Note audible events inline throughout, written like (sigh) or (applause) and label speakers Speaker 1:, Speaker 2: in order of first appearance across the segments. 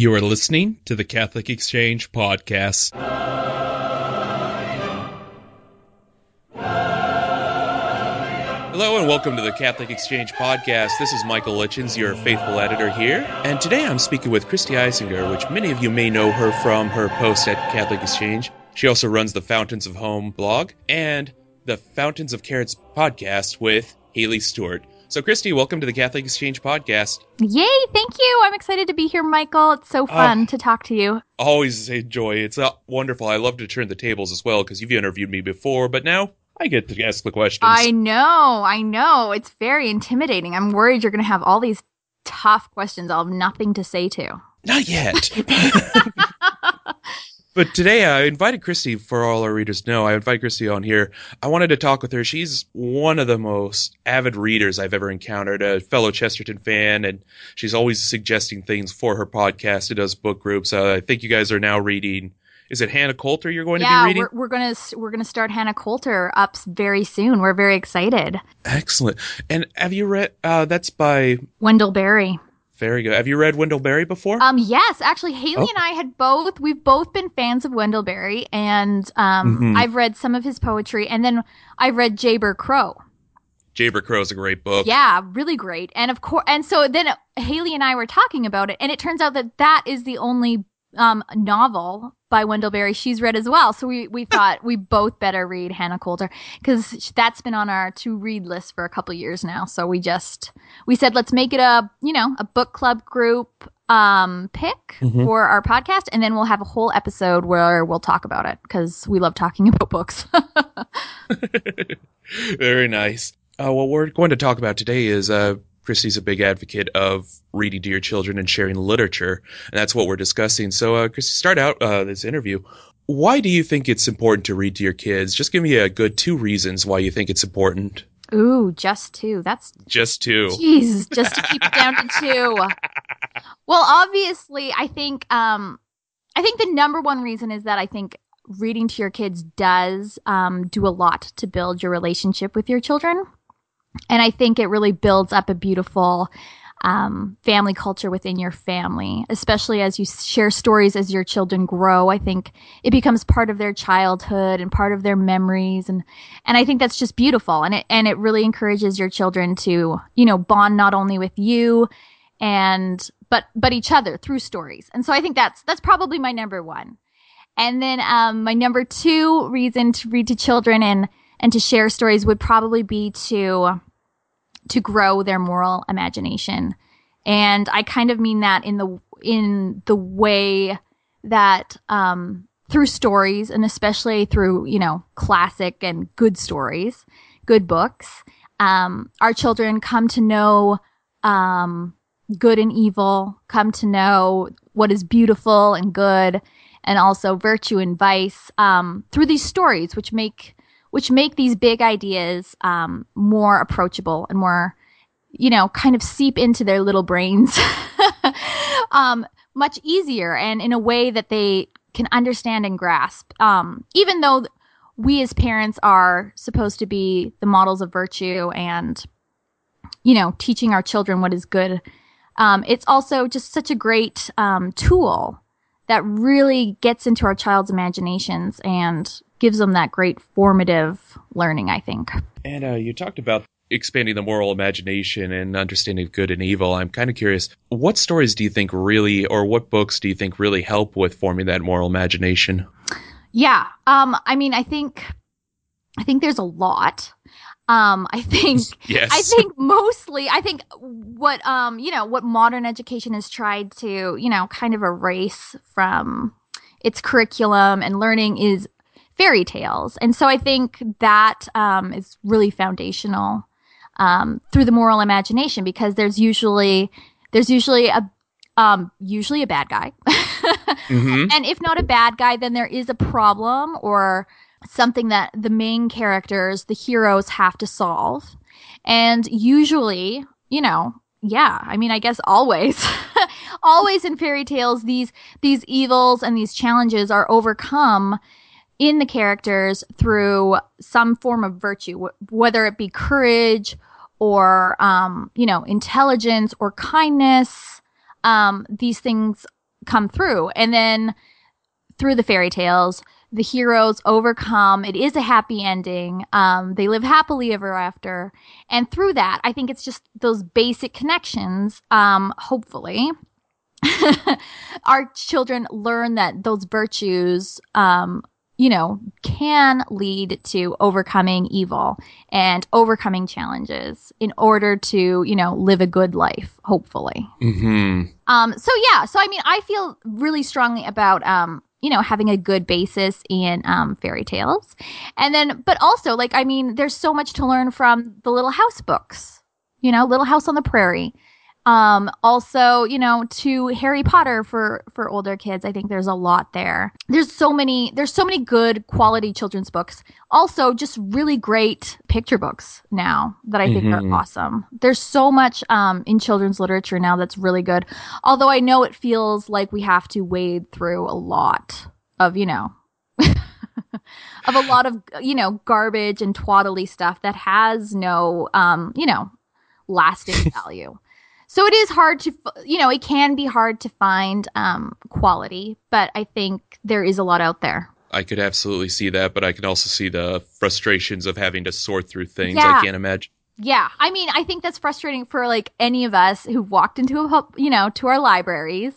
Speaker 1: You are listening to the Catholic Exchange Podcast. Hello and welcome to the Catholic Exchange Podcast. This is Michael Lichens, your faithful editor here. And today I'm speaking with Christy Isinger, which many of you may know her from her post at Catholic Exchange. She also runs the Fountains of Home blog and the Fountains of Carrots podcast with Haley Stewart. So, Christy, welcome to the Catholic Exchange Podcast.
Speaker 2: Yay, thank you. I'm excited to be here, Michael. It's so fun uh, to talk to you.
Speaker 1: Always a joy. It's uh, wonderful. I love to turn the tables as well because you've interviewed me before, but now I get to ask the questions.
Speaker 2: I know, I know. It's very intimidating. I'm worried you're going to have all these tough questions I'll have nothing to say to.
Speaker 1: Not yet. (laughs) But today I invited Christy, for all our readers know, I invited Christy on here. I wanted to talk with her. She's one of the most avid readers I've ever encountered, a fellow Chesterton fan, and she's always suggesting things for her podcast. She does book groups. Uh, I think you guys are now reading. Is it Hannah Coulter you're going
Speaker 2: yeah,
Speaker 1: to be reading?
Speaker 2: We're, we're gonna we're gonna start Hannah Coulter up very soon. We're very excited.
Speaker 1: Excellent. And have you read? Uh, that's by
Speaker 2: Wendell Berry.
Speaker 1: Very good. Have you read Wendell Berry before?
Speaker 2: Um, yes, actually, Haley oh. and I had both. We've both been fans of Wendell Berry, and um, mm-hmm. I've read some of his poetry, and then I read Jayber Crow.
Speaker 1: Jayber Crow is a great book.
Speaker 2: Yeah, really great. And of course, and so then Haley and I were talking about it, and it turns out that that is the only um, novel by Wendell Berry she's read as well. So we, we (laughs) thought we both better read Hannah Coulter because that's been on our to read list for a couple years now. So we just we said let's make it a you know a book club group um pick mm-hmm. for our podcast and then we'll have a whole episode where we'll talk about it because we love talking (laughs) about books (laughs)
Speaker 1: very nice uh, what we're going to talk about today is uh, Christy's a big advocate of reading to your children and sharing literature, and that's what we're discussing. So, uh, Christy, start out uh, this interview. Why do you think it's important to read to your kids? Just give me a good two reasons why you think it's important.
Speaker 2: Ooh, just two. That's
Speaker 1: just two.
Speaker 2: Jeez, just to keep it down to (laughs) two. Well, obviously, I think um, I think the number one reason is that I think reading to your kids does um, do a lot to build your relationship with your children. And I think it really builds up a beautiful um, family culture within your family, especially as you share stories as your children grow. I think it becomes part of their childhood and part of their memories, and and I think that's just beautiful, and it and it really encourages your children to you know bond not only with you and but but each other through stories, and so I think that's that's probably my number one, and then um, my number two reason to read to children and and to share stories would probably be to to grow their moral imagination. And I kind of mean that in the in the way that um, through stories and especially through you know classic and good stories, good books, um, our children come to know um, good and evil, come to know what is beautiful and good, and also virtue and vice um, through these stories, which make which make these big ideas um, more approachable and more, you know, kind of seep into their little brains (laughs) um, much easier and in a way that they can understand and grasp. Um, even though we as parents are supposed to be the models of virtue and, you know, teaching our children what is good, um, it's also just such a great um, tool that really gets into our child's imaginations and gives them that great formative learning, I think.
Speaker 1: And uh, you talked about expanding the moral imagination and understanding of good and evil. I'm kind of curious, what stories do you think really, or what books do you think really help with forming that moral imagination?
Speaker 2: Yeah, um, I mean, I think, I think there's a lot. Um, I think, (laughs)
Speaker 1: yes.
Speaker 2: I think mostly, I think what, um, you know, what modern education has tried to, you know, kind of erase from its curriculum and learning is fairy tales. And so I think that um, is really foundational um, through the moral imagination because there's usually there's usually a um, usually a bad guy, (laughs) mm-hmm. and if not a bad guy, then there is a problem or something that the main characters, the heroes, have to solve. And usually, you know, yeah, I mean, I guess always, (laughs) always in fairy tales, these these evils and these challenges are overcome in the characters through some form of virtue, whether it be courage or, um, you know, intelligence or kindness. Um, these things come through. And then through the fairy tales, the heroes overcome. It is a happy ending. Um, they live happily ever after. And through that, I think it's just those basic connections, um, hopefully. (laughs) our children learn that those virtues um, you know, can lead to overcoming evil and overcoming challenges in order to, you know, live a good life, hopefully.
Speaker 1: Mm-hmm.
Speaker 2: Um, so yeah, so I mean, I feel really strongly about, um, you know, having a good basis in um, fairy tales. And then, but also, like, I mean, there's so much to learn from the Little House books, you know, Little House on the Prairie. Um, also, you know, to Harry Potter for for older kids, I think there's a lot there. There's so many there's so many good quality children's books. Also, just really great picture books now that I think
Speaker 1: Mhm.
Speaker 2: are awesome. There's so much um in children's literature now that's really good. Although I know it feels like we have to wade through a lot of, you know, (laughs) of a lot of, you know, garbage and twaddly stuff that has no um, you know, lasting (laughs) value. So it is hard to, you know, it can be hard to find um, quality, but I think there is a lot out there.
Speaker 1: I could absolutely see that, but I can also see the frustrations of having to sort through things.
Speaker 2: Yeah.
Speaker 1: I can't imagine.
Speaker 2: Yeah, I mean, I think that's frustrating for like any of us who've walked into a, you know, to our libraries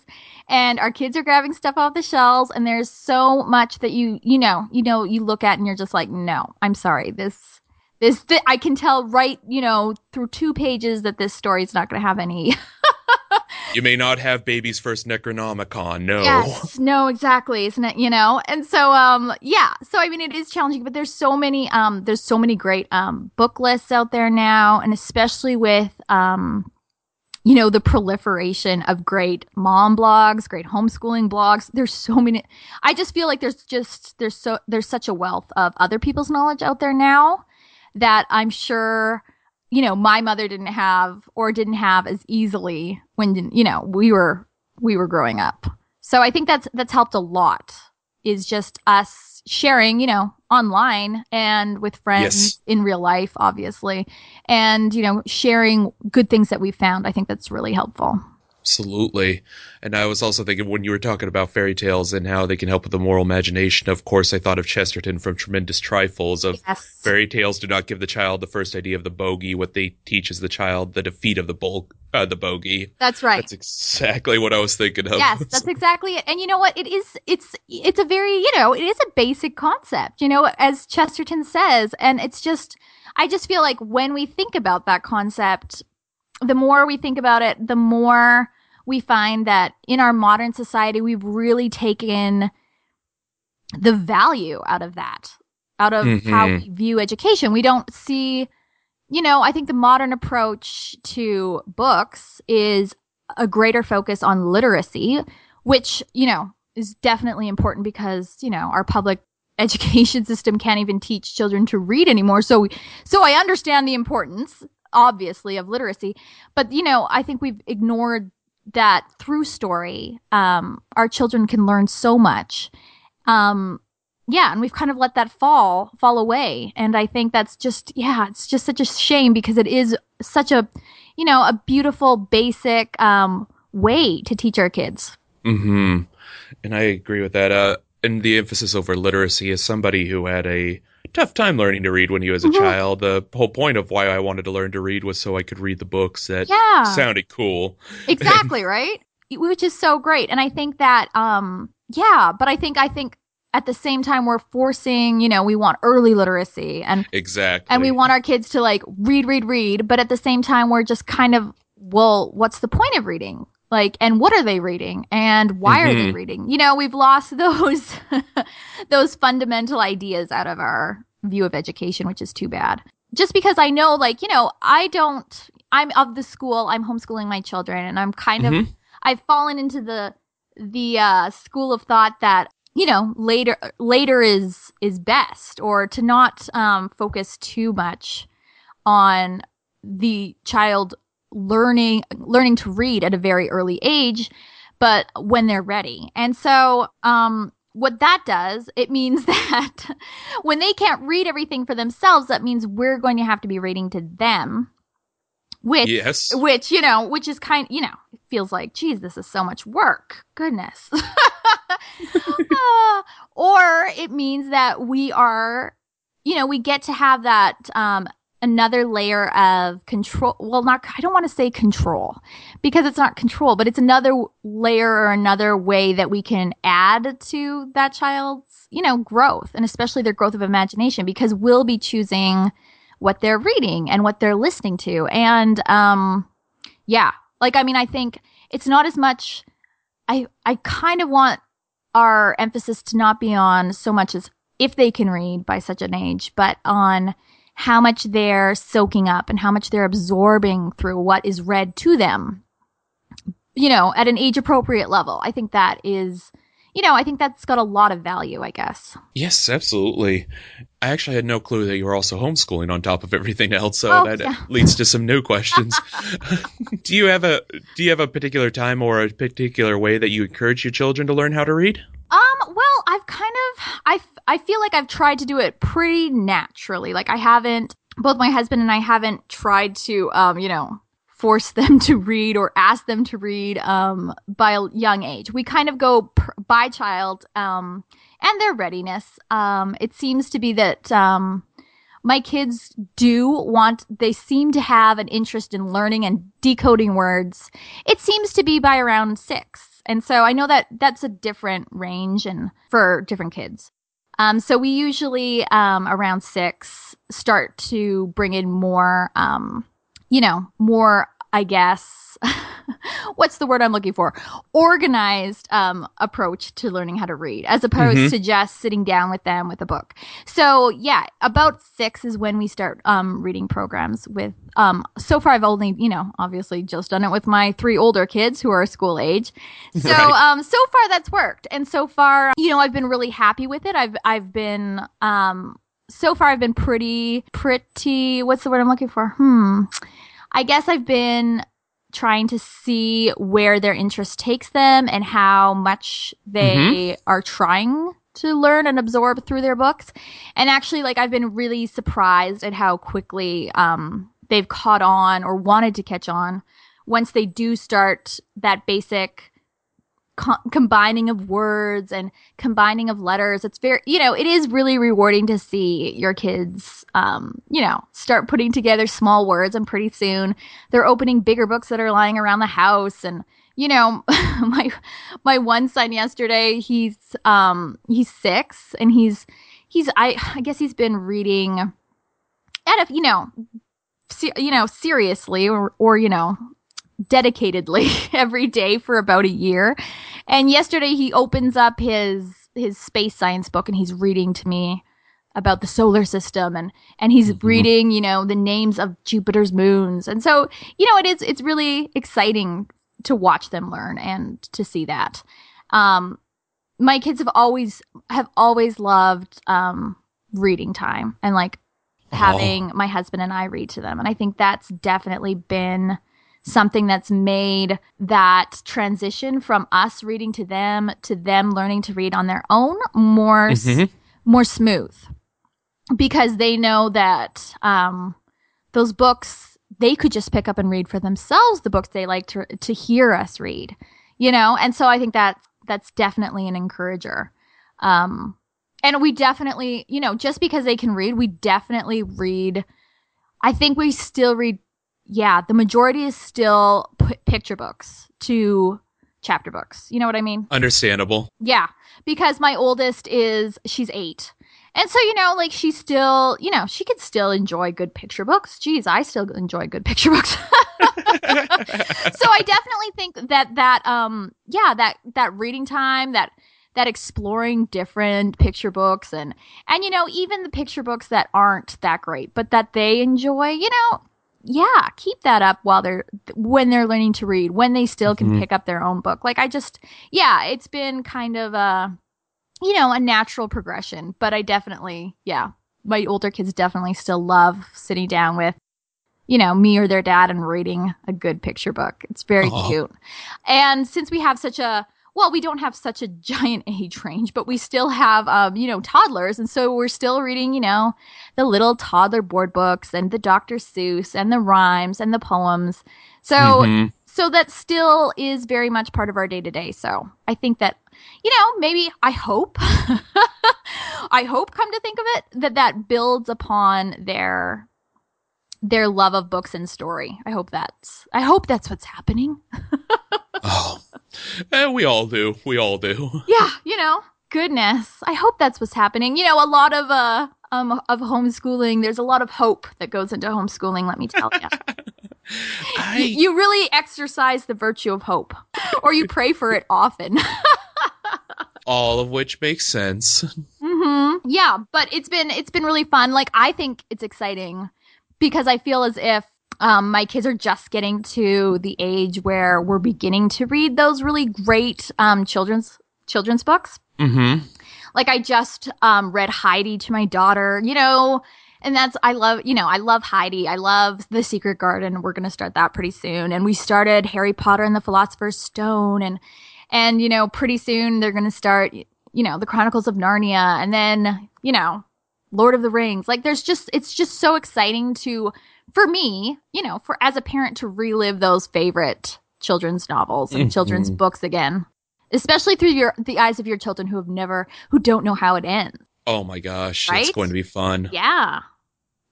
Speaker 2: and our kids are grabbing stuff off the shelves and there's so much that you, you know, you know, you look at and you're just like, no, I'm sorry. This, this, th- I can tell right, you know, through two pages that this story is not going to have any
Speaker 1: You may not have baby's first Necronomicon. No.
Speaker 2: Yes, no, exactly, isn't it? You know, and so, um, yeah. So I mean, it is challenging, but there's so many, um, there's so many great um book lists out there now, and especially with um, you know, the proliferation of great mom blogs, great homeschooling blogs. There's so many. I just feel like there's just there's so there's such a wealth of other people's knowledge out there now that I'm sure you know my mother didn't have or didn't have as easily when you know we were we were growing up. So I think that's that's helped a lot. Is just us sharing, you know, online and with friends
Speaker 1: Yes.
Speaker 2: in real life, obviously, and you know, sharing good things that we found. I think that's really helpful.
Speaker 1: Absolutely. And I was also thinking when you were talking about fairy tales and how they can help with the moral imagination, of course, I thought of Chesterton from Tremendous Trifles of
Speaker 2: Yes.
Speaker 1: fairy tales do not give the child the first idea of the bogey. What they teach is the child the defeat of the bull, uh, the bogey.
Speaker 2: That's right.
Speaker 1: That's exactly what I was thinking of.
Speaker 2: yes that's (laughs) exactly it and you know what it is it's it's a very you know it is a basic concept you know as chesterton says and it's just i just feel like when we think about that concept the more we think about it the more we find that in our modern society we've really taken the value out of that out of how
Speaker 1: Mhm.
Speaker 2: we view education we don't see you know i think the modern approach to books is a greater focus on literacy, which, you know, is definitely important because, you know, our public (laughs) education system can't even teach children to read anymore. So so I understand the importance obviously of literacy, but you know, I think we've ignored that through story. Um our children can learn so much. Um yeah, and we've kind of let that fall fall away. And I think that's just yeah, it's just such a shame because it is such a you know, a beautiful, basic um, way to teach our kids.
Speaker 1: Mm hmm And I agree with that. Uh, and the emphasis over literacy is somebody who had a tough time learning to read when he was a
Speaker 2: Mhm.
Speaker 1: child. The whole point of why I wanted to learn to read was so I could read the books that
Speaker 2: Yeah,
Speaker 1: sounded cool.
Speaker 2: exactly, (laughs) right? Which is so great. And I think that, um, yeah, but I think, I think at the same time, we're forcing, you know, we want early literacy and,
Speaker 1: Exactly.
Speaker 2: and we want our kids to like read, read, read. But at the same time, we're just kind of, well, what's the point of reading? Like, and what are they reading? And why are they
Speaker 1: Mhm.
Speaker 2: reading? You know, we've lost (laughs) those, those fundamental ideas out of our view of education, which is too bad. Just because I know, like, you know, I don't, I'm of the school, I'm homeschooling my children, and I'm kind of,
Speaker 1: Mhm.
Speaker 2: I've fallen into the, the, uh, school of thought that, you know, later, later is, is best, or to not, um, focus too much on the child learning, learning to read at a very early age, but when they're ready. And so, um, what that does, it means (laughs) that when they can't read everything for themselves, that means we're going to have to be reading to them which
Speaker 1: Yes.
Speaker 2: which you know which is kind you know it feels like geez this is so much work goodness (laughs) Uh, or it means that we are you know we get to have that um another layer of control well not i don't want to say control because it's not control but it's another layer or another way that we can add to that child's you know growth and especially their growth of imagination because we'll be choosing what they're reading and what they're listening to. And um yeah like i mean i think it's not as much i i kind of want our emphasis to not be on so much as if they can read by such an age but on how much they're soaking up and how much they're absorbing through what is read to them you know at an age appropriate level i think that is you know i think that's got a lot of value i guess
Speaker 1: Yes, absolutely. I actually had no clue that you were also homeschooling on top of everything else, so
Speaker 2: Oh,
Speaker 1: that
Speaker 2: yeah.
Speaker 1: leads to some new questions. (laughs) do you have a do you have a particular time or a particular way that you encourage your children to learn how to read?
Speaker 2: Um, well, I've kind of I I feel like I've tried to do it pretty naturally. Like I haven't both my husband and I haven't tried to um, you know, force (laughs) them to read or ask them to read um by a young age. We kind of go by child um and their readiness. Um it seems to be that um my kids do want they seem to have an interest in learning and decoding words it seems to be by around six and so i know that that's a different range and for different kids. Um, so we usually um, around six start to bring in more um, you know more i guess (laughs) (laughs) what's the word i'm looking for? Organized um, approach to learning how to read as opposed
Speaker 1: Mhm.
Speaker 2: to just sitting down with them with a book. So yeah about six is when we start um, reading programs with um, so far i've only you know obviously just done it with my three older kids who are school age. (laughs) So
Speaker 1: Right.
Speaker 2: um, so far that's worked. And so far you know i've been really happy with it. I've i've been um, so far i've been pretty pretty what's the word i'm looking for? Hmm. I guess i've been trying to see where their interest takes them and how much they are trying to learn and absorb through their books. And actually, like, I've been really surprised at how quickly um, they've caught on or wanted to catch on once they do start that basic co- combining of words and combining of letters. It's very, you know, it is really rewarding to see your kids, um, you know, start putting together small words and pretty soon they're opening bigger books that are lying around the house and you know (laughs) my my one son yesterday he's um he's 6 and he's he's I I guess he's been reading at a you know you know seriously or or you know dedicatedly (laughs) every day for about a year and yesterday he opens up his his space science book and he's reading to me about the solar system and and he's
Speaker 1: Mhm.
Speaker 2: reading you know the names of jupiter's moons and so you know it is it's really exciting to watch them learn and to see that um my kids have always have always loved um reading time and like
Speaker 1: Oh.
Speaker 2: having my husband and I read to them and I think that's definitely been something that's made that transition from us reading to them to them learning to read on their own more
Speaker 1: Mhm.
Speaker 2: more smooth. Because they know that um, those books they could just pick up and read for themselves the books they like to to hear us read you know? And so i think that that's definitely an encourager. Um and we definitely you know just because they can read we definitely read i think we still read yeah the majority is still p- picture books to chapter books you know what i mean
Speaker 1: Understandable.
Speaker 2: yeah, because my oldest is she's eight. And so, you know, like she still, you know, she could still enjoy good picture books. Geez, I still enjoy good picture books. (laughs) so I definitely think that that um yeah, that that reading time, that that exploring different picture books and and you know, even the picture books that aren't that great, but that they enjoy, you know, yeah, keep that up while they're when they're learning to read, when they still can
Speaker 1: Mhm.
Speaker 2: pick up their own book. Like I just yeah, it's been kind of a you know, a natural progression, but I definitely, yeah, my older kids definitely still love sitting down with you know, me or their dad and reading a good picture book. It's very cute. And since we have such a well, we don't have such a giant (laughs) age range, but we still have, um, you know, toddlers. And so we're still reading, you know, the little toddler board books and the Dr. Seuss and the rhymes and the poems. So, mm-hmm. so that still is very much part of our day to day. So I think that, you know, maybe I hope, (laughs) I hope come to think of it that that builds upon their, their love of books and story. I hope that's, I hope that's what's happening. (laughs)
Speaker 1: oh, eh, we all do. We all do. (laughs)
Speaker 2: Yeah, you know, goodness. I hope that's what's happening. You know, a lot of uh um of homeschooling. There's a lot of hope that goes into homeschooling. Let me tell you. (laughs) I... You really exercise the virtue of hope, or you pray for it often.
Speaker 1: All of which makes sense.
Speaker 2: Mm-hmm. Yeah, but it's been it's been really fun. Like I think it's exciting because I feel as if um, my kids are just getting to the age where we're beginning to read those really great um, children's children's books.
Speaker 1: Mm-hmm.
Speaker 2: Like I just um, read Heidi to my daughter, you know, and that's I love you know I love Heidi. I love The Secret Garden. We're gonna start that pretty soon, and we started Harry Potter and the Philosopher's Stone, and and you know pretty soon they're gonna start you know the Chronicles of Narnia, and then you know Lord of the Rings. Like there's just it's just so exciting to for me, you know, for as a parent to relive those favorite children's novels and mm-hmm. children's books again, especially through your the eyes of your children who have never who don't know how it ends.
Speaker 1: Oh my gosh, right? it's going to be fun.
Speaker 2: Yeah.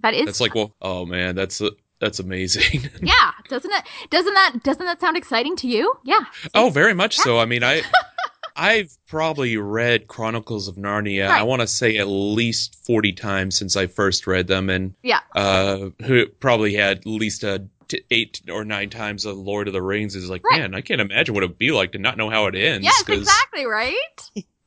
Speaker 2: That is
Speaker 1: It's like, well, oh man, that's a, that's amazing. (laughs)
Speaker 2: yeah, doesn't it? Doesn't that doesn't that sound exciting to you? Yeah.
Speaker 1: Oh, very much yeah. so. I mean, I (laughs) I've probably read Chronicles of Narnia. Right. I want to say at least forty times since I first read them, and
Speaker 2: yeah,
Speaker 1: uh, who probably had at least a t- eight or nine times of Lord of the Rings. Is like, right. man, I can't imagine what it'd be like to not know how it ends.
Speaker 2: Yes, exactly right.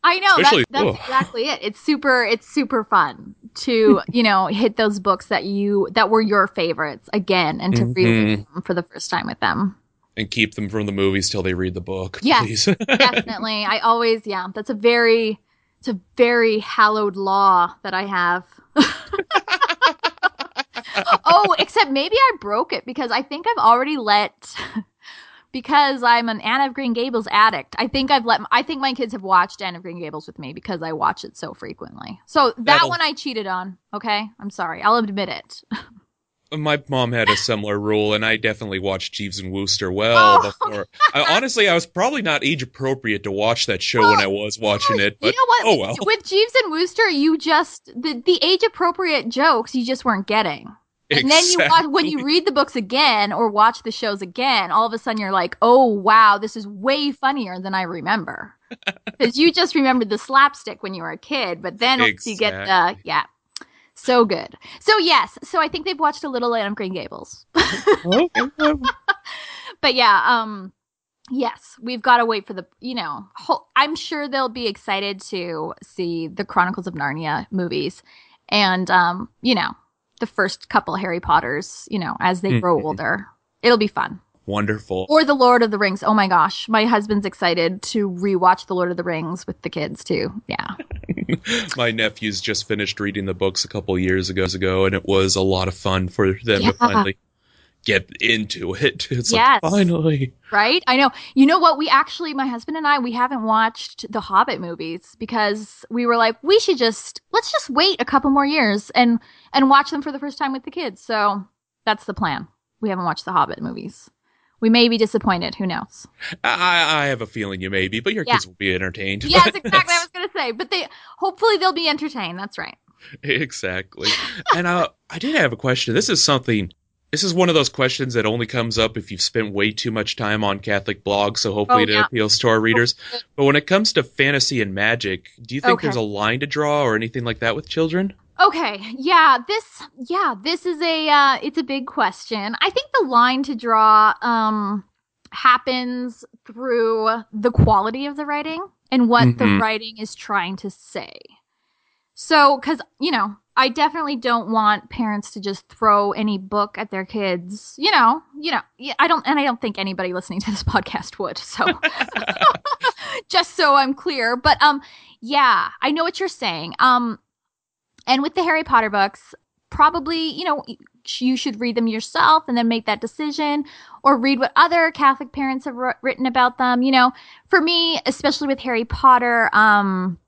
Speaker 2: I know that's, that's exactly it. It's super. It's super fun to you know hit those books that you that were your favorites again and to mm-hmm. read them for the first time with them
Speaker 1: and keep them from the movies till they read the book.
Speaker 2: Yes, (laughs) definitely. I always, yeah, that's a very, it's a very hallowed law that I have. (laughs) oh, except maybe I broke it because I think I've already let, (laughs) because I'm an Anne of Green Gables addict. I think I've let, I think my kids have watched Anne of Green Gables with me because I watch it so frequently. So that That'll... one I cheated on. Okay, I'm sorry. I'll admit it.
Speaker 1: My mom had a similar rule, and I definitely watched Jeeves and Wooster well oh. before. I, honestly, I was probably not age appropriate to watch that show well, when I was watching it. But, you know what? Oh well.
Speaker 2: With Jeeves and Wooster, you just the the age appropriate jokes you just weren't getting. And exactly. then you watch when you read the books again or watch the shows again, all of a sudden you're like, "Oh wow, this is way funnier than I remember." (laughs) Because you just remembered the slapstick when you were a kid, but then exactly. you get the yeah, so good. So yes, so I think they've watched a little Land of Green Gables. (laughs) but yeah, um yes, we've got to wait for the, you know, whole, I'm sure they'll be excited to see the Chronicles of Narnia movies and um, you know, the first couple Harry Potters, you know, as they grow mm-hmm. older. It'll be fun.
Speaker 1: Wonderful.
Speaker 2: Or The Lord of the Rings. Oh my gosh. My husband's excited to rewatch The Lord of the Rings with the kids too. Yeah. (laughs) (laughs)
Speaker 1: my nephews just finished reading the books a couple years ago, ago and it was a lot of fun for them yeah. to finally get into it. (laughs) It's yes. like finally.
Speaker 2: Right? I know. You know what? We actually my husband and I we haven't watched the Hobbit movies because we were like we should just let's just wait a couple more years and and watch them for the first time with the kids. So that's the plan. We haven't watched the Hobbit movies. We may be disappointed. Who knows?
Speaker 1: I, I have a feeling you may be, but your yeah. kids will be entertained.
Speaker 2: Yes, (laughs) exactly. I was going to say, but they hopefully they'll be entertained. That's right.
Speaker 1: Exactly. and uh, I did have a question. This is something. This is one of those questions that only comes up if you've spent way too much time on Catholic blogs. So hopefully oh, it yeah. appeals to our readers. But when it comes to fantasy and magic, do you think okay. there's a line to draw or anything like that with children?
Speaker 2: Okay, yeah, this yeah, this is a uh it's a big question. I think the line to draw um happens through the quality of the writing and what mm-hmm. the writing is trying to say. So, cuz you know, I definitely don't want parents to just throw any book at their kids. You know, you know, I don't, and I don't think anybody listening to this (laughs) podcast would. So, (laughs) (laughs) just so I'm clear, but um, yeah, I know what you're saying. Um, and with the Harry Potter books, probably, you know, you should read them yourself and then make that decision. or read what other Catholic parents have written about them. You know, for me, especially with Harry Potter, um,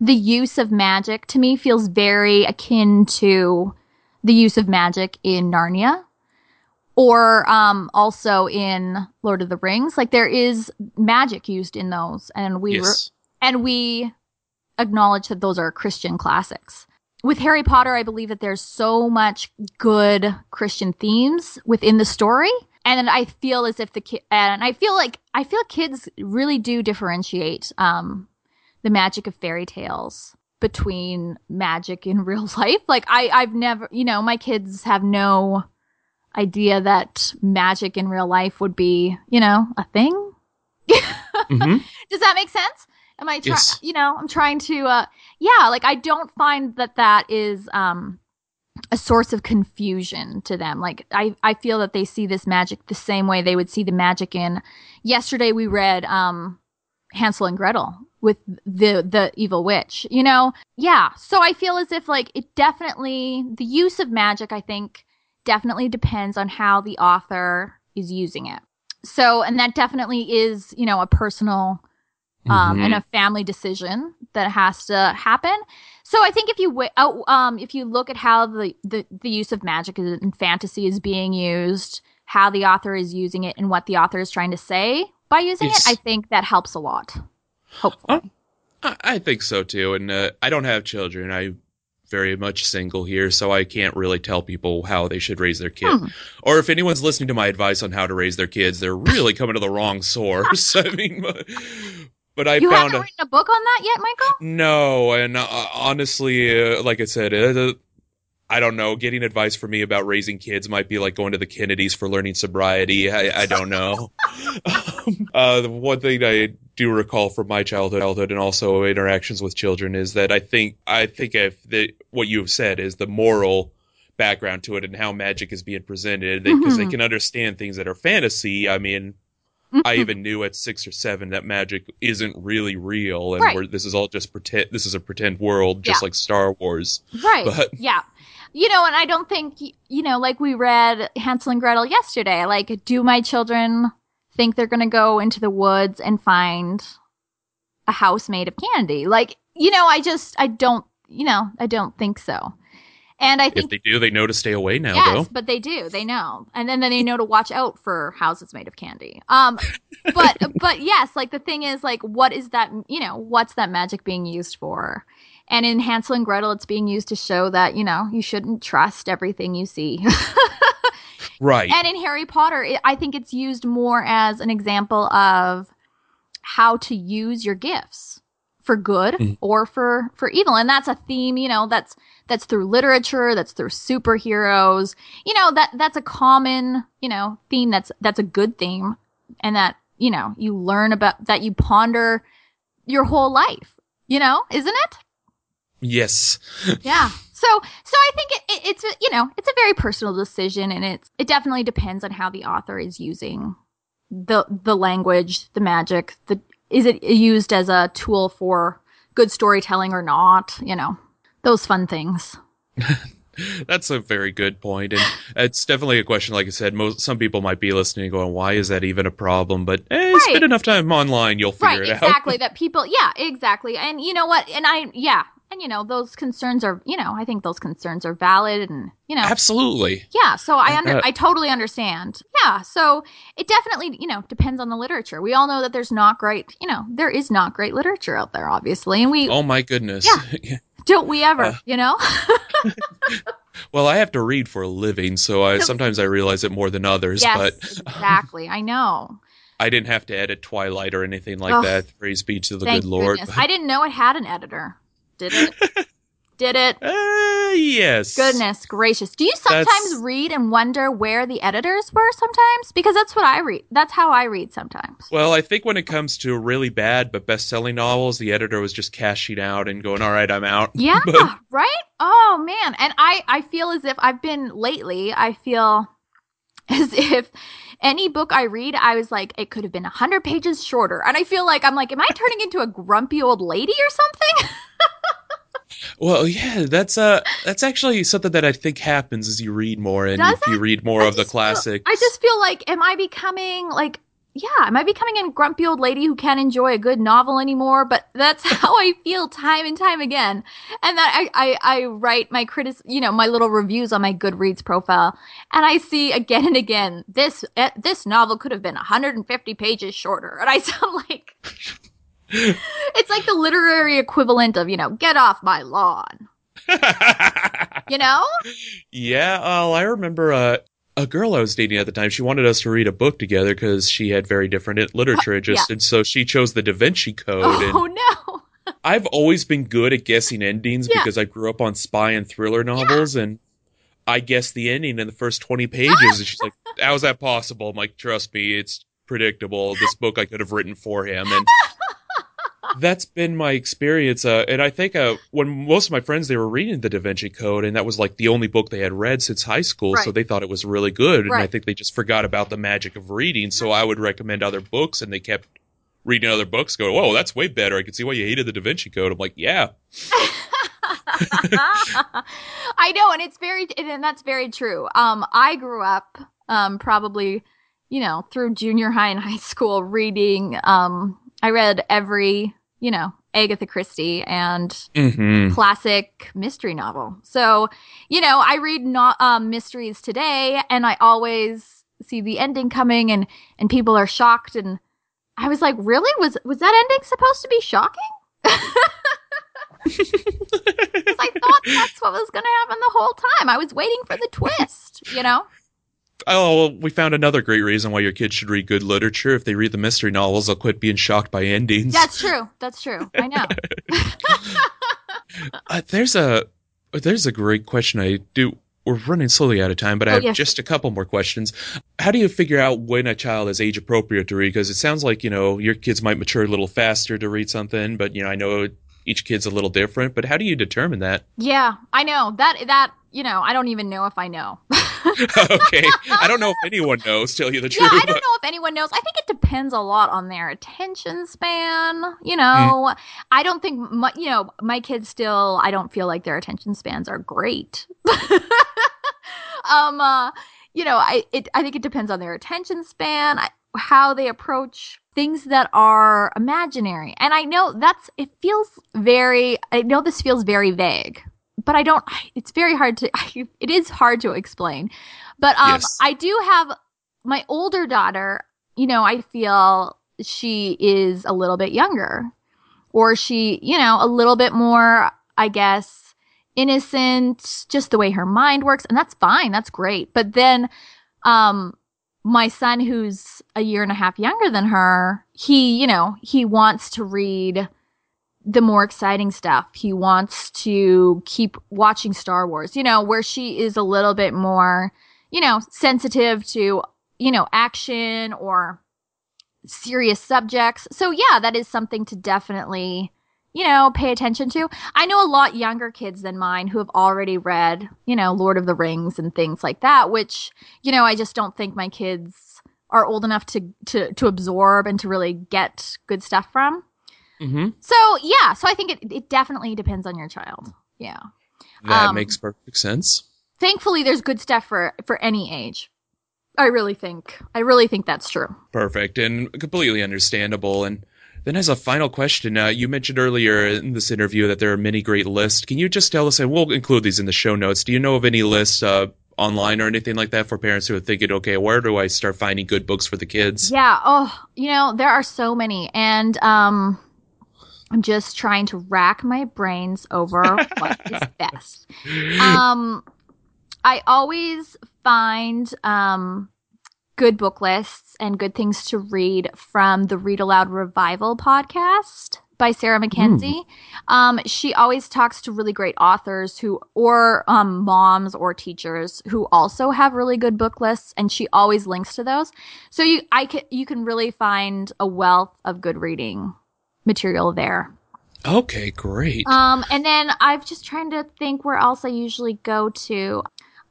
Speaker 2: the use of magic to me feels very akin to the use of magic in Narnia or um, also in Lord of the Rings. Like there is magic used in those, and we
Speaker 1: yes.
Speaker 2: re- and we acknowledge that those are Christian classics. With Harry Potter, I believe that there's so much good Christian themes within the story. And I feel as if the kid, and I feel like, I feel kids really do differentiate, um, the magic of fairy tales between magic in (laughs) real life. Like I, I've never, you know, my kids have no idea that magic in real life would be, you know, a thing. (laughs)
Speaker 1: Mhm.
Speaker 2: Does that make sense? Am I trying,
Speaker 1: Yes.
Speaker 2: you know, I'm trying to, uh, yeah, like I don't find that that is, um, a source of confusion to them. Like I, I feel that they see this magic the same way they would see the magic in. Yesterday we read um, Hansel and Gretel with the the evil witch. You know, yeah. So I feel as if like it definitely the use of magic. I think definitely depends on how the author is using it. So and that definitely is you know a personal um,
Speaker 1: Mhm.
Speaker 2: and a family decision that has to happen. So I think if you wi- oh, um, if you look at how the, the the use of magic in fantasy is being used, how the author is using it, and what the author is trying to say by using
Speaker 1: Yes.
Speaker 2: it, I think that helps a lot. Hopefully,
Speaker 1: I, I think so too. And uh, I don't have children. I very much single here, so I can't really tell people how they should raise their kid.
Speaker 2: Hmm.
Speaker 1: Or if anyone's listening to my advice on how to raise their kids, they're really coming to the wrong source. (laughs) I mean, but, I
Speaker 2: you
Speaker 1: found
Speaker 2: haven't
Speaker 1: a,
Speaker 2: written a book on that yet, Michael?
Speaker 1: no, and uh, honestly, uh, like I said, uh, I don't know. Getting advice from me about raising kids might be like going to the Kennedys for learning sobriety. I, I don't know. (laughs) um, uh, the one thing I do recall from my childhood, childhood, and also interactions with children is that I think I think if the what you have said is the moral background to it and how magic is being presented because they
Speaker 2: Mhm.
Speaker 1: can understand things that are fantasy. I mean, I even knew at six or seven that magic isn't really real, and
Speaker 2: Right.
Speaker 1: we're, this is all just pretend. This is a pretend world, just
Speaker 2: Yeah.
Speaker 1: like Star Wars.
Speaker 2: Right.
Speaker 1: But- (laughs)
Speaker 2: yeah. You know, and I don't think, you know, like we read Hansel and Gretel yesterday. Like, do my children think they're going to go into the woods and find a house made of candy? Like, you know, I just, I don't, you know, I don't think so. And I
Speaker 1: If
Speaker 2: think,
Speaker 1: they do, they know to stay away now,
Speaker 2: yes,
Speaker 1: though.
Speaker 2: but they do, they know. And then, then they know to watch out for houses made of candy. Um, but, (laughs) but yes, like the thing is, like, what is that, you know, what's that magic being used for? And in Hansel and Gretel, it's being used to show that, you know, you shouldn't trust everything you see. (laughs)
Speaker 1: Right.
Speaker 2: and in Harry Potter, it, I think it's used more as an example of how to use your gifts for good
Speaker 1: Mhm.
Speaker 2: or for for evil and that's a theme you know that's that's through literature that's through superheroes you know that that's a common you know theme that's that's a good theme and that you know you learn about that you ponder your whole life you know isn't it
Speaker 1: yes. (laughs)
Speaker 2: yeah. So so I think it, it, it's a, you know it's a very personal decision, and it's it definitely depends on how the author is using the the language, the magic. The is it used as a tool for good storytelling or not? You know those fun things. (laughs)
Speaker 1: That's a very good point, and it's definitely a question. Like I said, most some people might be listening, going, "Why is that even a problem?" But eh,
Speaker 2: Right.
Speaker 1: spend enough time online, you'll figure
Speaker 2: right.
Speaker 1: it out.
Speaker 2: Exactly. that people. Yeah. Exactly. And you know what? And I. Yeah. And you know those concerns are. You know I think those concerns are valid, and you know
Speaker 1: Absolutely.
Speaker 2: Yeah, so I under
Speaker 1: Uh,
Speaker 2: I totally understand. Yeah, so it definitely, you know, depends on the literature. We all know that there's not great, you know, there is not great literature out there obviously. And we
Speaker 1: Oh my goodness.
Speaker 2: yeah (laughs) don't we ever,
Speaker 1: uh,
Speaker 2: you know? (laughs) (laughs)
Speaker 1: well, I have to read for a living, so I sometimes I realize it more than others.
Speaker 2: yes,
Speaker 1: But
Speaker 2: exactly. I know.
Speaker 1: I didn't have to edit Twilight or anything like
Speaker 2: Ugh.
Speaker 1: that. Praise be to the good Lord.
Speaker 2: I didn't know it had an editor. Did it? Did it? (laughs)
Speaker 1: Uh, yes.
Speaker 2: Goodness gracious. Do you sometimes
Speaker 1: That's-
Speaker 2: read and wonder where the editors were sometimes? Because that's what I read. That's how I read sometimes.
Speaker 1: Well, I think when it comes to really bad but best-selling novels, the editor was just cashing out and going, "All right, I'm out." (laughs)
Speaker 2: Yeah,
Speaker 1: But-
Speaker 2: right? Oh man. And I I feel as if I've been lately, I feel (laughs) as if any book I read, I was like, it could have been 100 pages shorter. And I feel like I'm like, am I turning into a grumpy old lady or something?
Speaker 1: Well, yeah, that's uh that's actually something that I think happens as you read more and
Speaker 2: Does
Speaker 1: if you read more
Speaker 2: I
Speaker 1: of the
Speaker 2: feel-
Speaker 1: classics.
Speaker 2: I just feel like, am I becoming like, yeah, am I becoming a grumpy old lady who can't enjoy a good novel anymore? But that's (laughs) how I feel time and time again. And that I, I, I write my critic, you know, my little reviews on my Goodreads profile, and I see again and again this eh, this novel could have been 150 pages shorter, and I (laughs) sound like (laughs) (laughs) it's like the literary equivalent of you know, get off my lawn, (laughs) you know?
Speaker 1: yeah, well, I remember uh, a girl I was dating at the time. She wanted us to read a book together because she had very different literature interests, and so she chose the Da Vinci Code. and
Speaker 2: Oh no. (laughs)
Speaker 1: I've always been good at guessing endings
Speaker 2: Yeah.
Speaker 1: because I grew up on spy and thriller novels, and I guessed the ending in the first twenty pages. and she's like, "How is that possible?" I'm like, "Trust me, it's predictable. This book I could have written for him." And that's been my experience. Uh, and I think uh, when most of my friends they were reading the Da Vinci Code, and that was like the only book they had read since high school, so they thought it was really good. And I think they just forgot about the magic of reading. So I would recommend other books, and they kept reading other books, going, "Whoa, that's way better." I can see why you hated the Da Vinci Code. I'm like, "Yeah." (laughs)
Speaker 2: I know, and it's very, and that's very true. Um, I grew up, um, probably, you know, through junior high and high school reading. Um, I read every, you know, Agatha Christie and
Speaker 1: Mm-hmm.
Speaker 2: classic mystery novel. So, you know, I read not um, mysteries today, and I always see the ending coming, and and people are shocked, and I was like, really? Was was that ending supposed to be shocking? (laughs) (laughs) Because I thought that's what was going to happen the whole time. I was waiting for the twist, you know?
Speaker 1: Oh, well, we found another great reason why your kids should read good literature. If they read the mystery novels, they'll quit being shocked by endings.
Speaker 2: That's true. That's true. I know. (laughs)
Speaker 1: Uh, there's a there's a great question. I do. We're running slowly out of time, but I
Speaker 2: Oh,
Speaker 1: have
Speaker 2: yes.
Speaker 1: just a couple more questions. How do you figure out when a child is age appropriate to read? Because it sounds like you know your kids might mature a little faster to read something, but you know I know each kid's a little different. But how do you determine that?
Speaker 2: Yeah, I know. That, that, you know, I don't even know if I know. (laughs)
Speaker 1: okay, I don't know if anyone knows. Tell you the truth. Yeah.
Speaker 2: I don't know if anyone knows. I think it depends a lot on their attention span. You know, I don't think my, you know my kids still. I don't feel like their attention spans are great. (laughs) um, uh, you know, I it I think it depends on their attention span, I, how they approach things that are imaginary. And I know that's it feels very. I know this feels very vague, but I don't. It's very hard to. (laughs) It is hard to explain. But um,
Speaker 1: Yes.
Speaker 2: I do have my older daughter. You know, I feel she is a little bit younger, or she, you know, a little bit more. I guess innocent, just the way her mind works, and that's fine. That's great. But then, um, my son, who's a year and a half younger than her, he, you know, he wants to read the more exciting stuff. He wants to keep watching Star Wars, you know, where she is a little bit more, you know, sensitive to, you know, action or serious subjects. So yeah, that is something to definitely, you know, pay attention to. I know a lot younger kids than mine who have already read, you know, Lord of the Rings and things like that, which, you know, I just don't think my kids are old enough to to to absorb and to really get good stuff from.
Speaker 1: hmm
Speaker 2: So yeah, so I think it it definitely depends on your child. Yeah.
Speaker 1: That
Speaker 2: Um,
Speaker 1: makes perfect sense.
Speaker 2: Thankfully there's good stuff for for any age. I really think I really think that's true.
Speaker 1: Perfect and completely understandable. And then, as a final question, uh, you mentioned earlier in this interview that there are many great lists. Can you just tell us, and we'll include these in the show notes, do you know of any lists uh, online or anything like that for parents who are thinking, okay, where do I start finding good books for the kids?
Speaker 2: Yeah. Oh, you know, there are so many. And um I'm just trying to rack my brains over (laughs) what is best. Um I always find um good book lists and good things to read from the Read Aloud Revival podcast by Sarah Mackenzie. Um, she always talks to really great authors who, or um, moms or teachers who also have really good book lists, and she always links to those. So you, I can, you can really find a wealth of good reading material there.
Speaker 1: Okay, great.
Speaker 2: Um, and then I'm just trying to think where else I usually go to.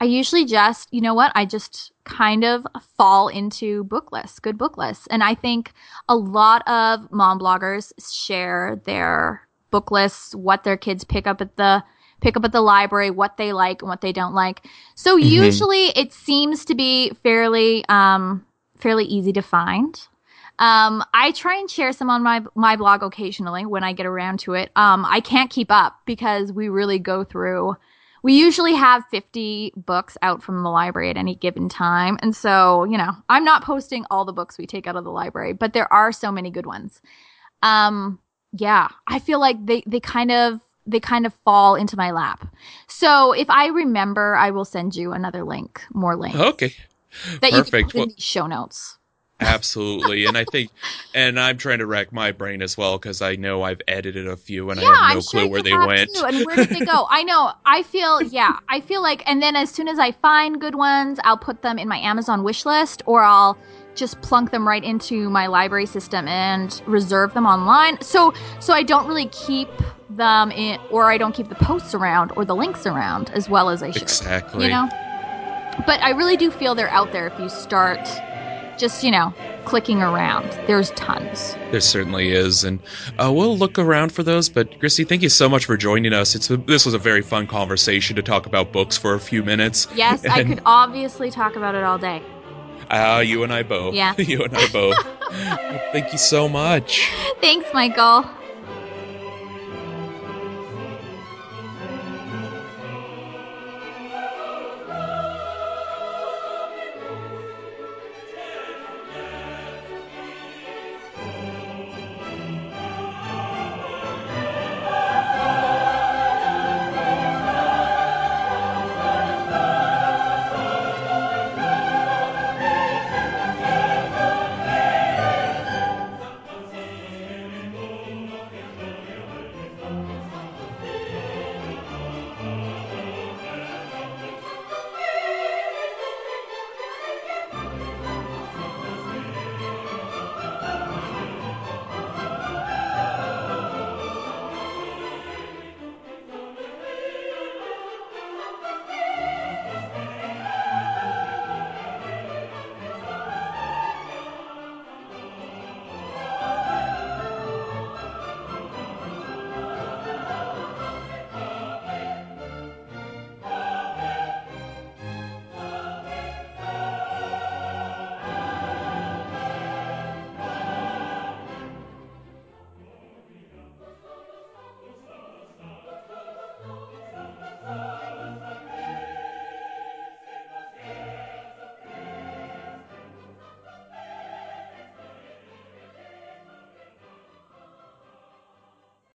Speaker 2: I usually just, you know what? I just kind of fall into book lists, good book lists. And I think a lot of mom bloggers share their book lists, what their kids pick up at the pick up at the library, what they like and what they don't like. So
Speaker 1: Mhm.
Speaker 2: usually it seems to be fairly um fairly easy to find. Um, I try and share some on my my blog occasionally when I get around to it. Um, I can't keep up because we really go through. We usually have 50 books out from the library at any given time, and so you know I'm not posting all the books we take out of the library, but there are so many good ones. Um, yeah, I feel like they they kind of they kind of fall into my lap. So if I remember, I will send you another link, more links
Speaker 1: Okay.
Speaker 2: that you can
Speaker 1: perfect.
Speaker 2: put in
Speaker 1: Well-
Speaker 2: show notes.
Speaker 1: Absolutely. and I think, and I'm trying to rack my brain as well because I know I've edited a few and
Speaker 2: yeah,
Speaker 1: I have no
Speaker 2: I'm
Speaker 1: clue
Speaker 2: sure
Speaker 1: where they went.
Speaker 2: too. And where did they go? I know. I feel yeah. I feel like, and then as soon as I find good ones, I'll put them in my Amazon wish list, or I'll just plunk them right into my library system and reserve them online. So so I don't really keep them in, or I don't keep the posts around or the links around as well as I should.
Speaker 1: Exactly.
Speaker 2: You know. But I really do feel they're out there if you start just you know clicking around. There's tons.
Speaker 1: There certainly is, and uh, we'll look around for those. But Christy, thank you so much for joining us. It's a, this was a very fun conversation to talk about books for a few minutes.
Speaker 2: Yes, I could obviously talk about it all day.
Speaker 1: Uh, you and I both.
Speaker 2: Yeah. (laughs)
Speaker 1: you and I both. (laughs) thank you so much.
Speaker 2: Thanks, Michael.